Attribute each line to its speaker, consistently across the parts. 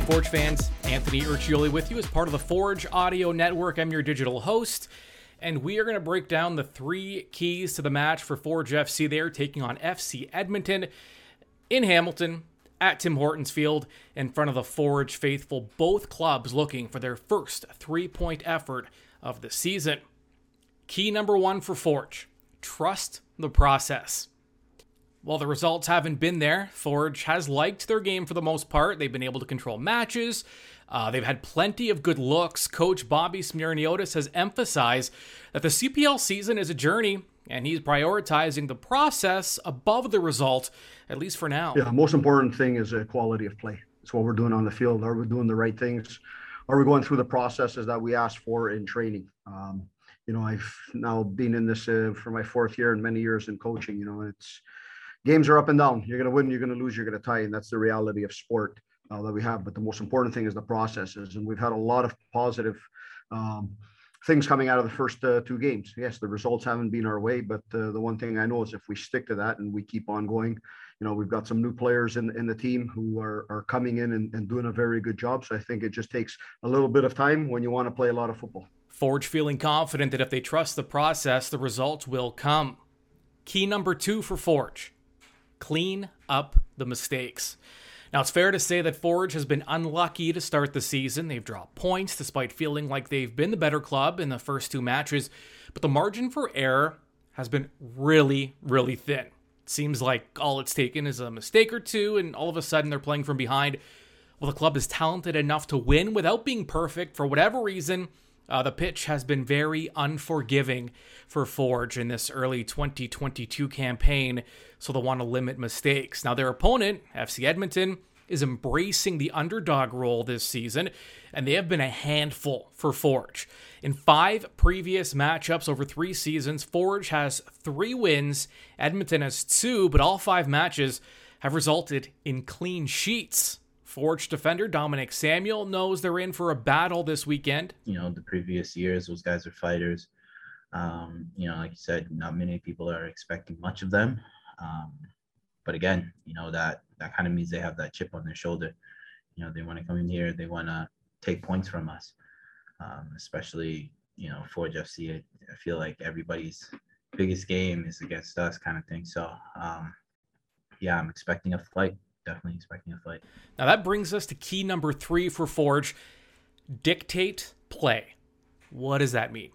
Speaker 1: Forge fans, Anthony Urciuoli with you as part of the Forge Audio Network. I'm your digital host, and we are going to break down the three keys to the match for Forge FC. They are taking on FC Edmonton in Hamilton at Tim Hortons Field in front of the Forge faithful. Both clubs looking for their first three point effort of the season. Key number one for Forge trust the process. While the results haven't been there, Forge has liked their game for the most part. They've been able to control matches. Uh, they've had plenty of good looks. Coach Bobby Smyrniotis has emphasized that the CPL season is a journey, and he's prioritizing the process above the result, at least for now.
Speaker 2: Yeah, the most important thing is a quality of play. It's what we're doing on the field. Are we doing the right things? Are we going through the processes that we asked for in training? Um, you know, I've now been in this uh, for my fourth year and many years in coaching. You know, it's games are up and down. You're going to win, you're going to lose, you're going to tie, and that's the reality of sport uh, that we have. But the most important thing is the processes, and we've had a lot of positive um, things coming out of the first uh, two games. Yes, the results haven't been our way, but uh, the one thing I know is if we stick to that and we keep on going, you know, we've got some new players in in the team who are are coming in and, and doing a very good job. So I think it just takes a little bit of time when you want to play a lot of football.
Speaker 1: Forge feeling confident that if they trust the process, the results will come. Key number two for Forge clean up the mistakes. Now, it's fair to say that Forge has been unlucky to start the season. They've dropped points despite feeling like they've been the better club in the first two matches, but the margin for error has been really, really thin. It seems like all it's taken is a mistake or two, and all of a sudden they're playing from behind. Well, the club is talented enough to win without being perfect for whatever reason. Uh, the pitch has been very unforgiving for Forge in this early 2022 campaign, so they'll want to limit mistakes. Now, their opponent, FC Edmonton, is embracing the underdog role this season, and they have been a handful for Forge. In five previous matchups over three seasons, Forge has three wins, Edmonton has two, but all five matches have resulted in clean sheets. Forge defender Dominic Samuel knows they're in for a battle this weekend.
Speaker 3: You know, the previous years, those guys are fighters. Um, you know, like you said, not many people are expecting much of them. Um, but again, you know that that kind of means they have that chip on their shoulder. You know, they want to come in here, they want to take points from us, um, especially you know Forge FC. I, I feel like everybody's biggest game is against us, kind of thing. So, um, yeah, I'm expecting a fight definitely expecting a fight.
Speaker 1: Now that brings us to key number three for Forge dictate play. What does that mean?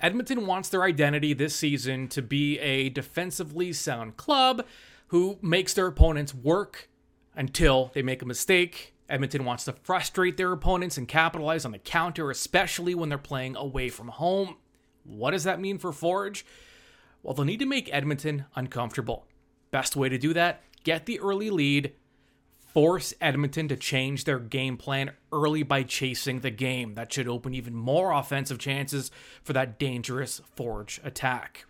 Speaker 1: Edmonton wants their identity this season to be a defensively sound club who makes their opponents work until they make a mistake. Edmonton wants to frustrate their opponents and capitalize on the counter, especially when they're playing away from home. What does that mean for Forge? Well, they'll need to make Edmonton uncomfortable. Best way to do that get the early lead, force Edmonton to change their game plan early by chasing the game. That should open even more offensive chances for that dangerous Forge attack.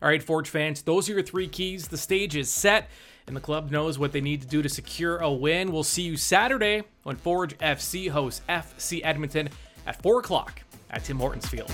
Speaker 1: All right, Forge fans, those are your three keys. The stage is set, and the club knows what they need to do to secure a win. We'll see you Saturday when Forge FC hosts FC Edmonton at 4 o'clock at Tim Hortons Field.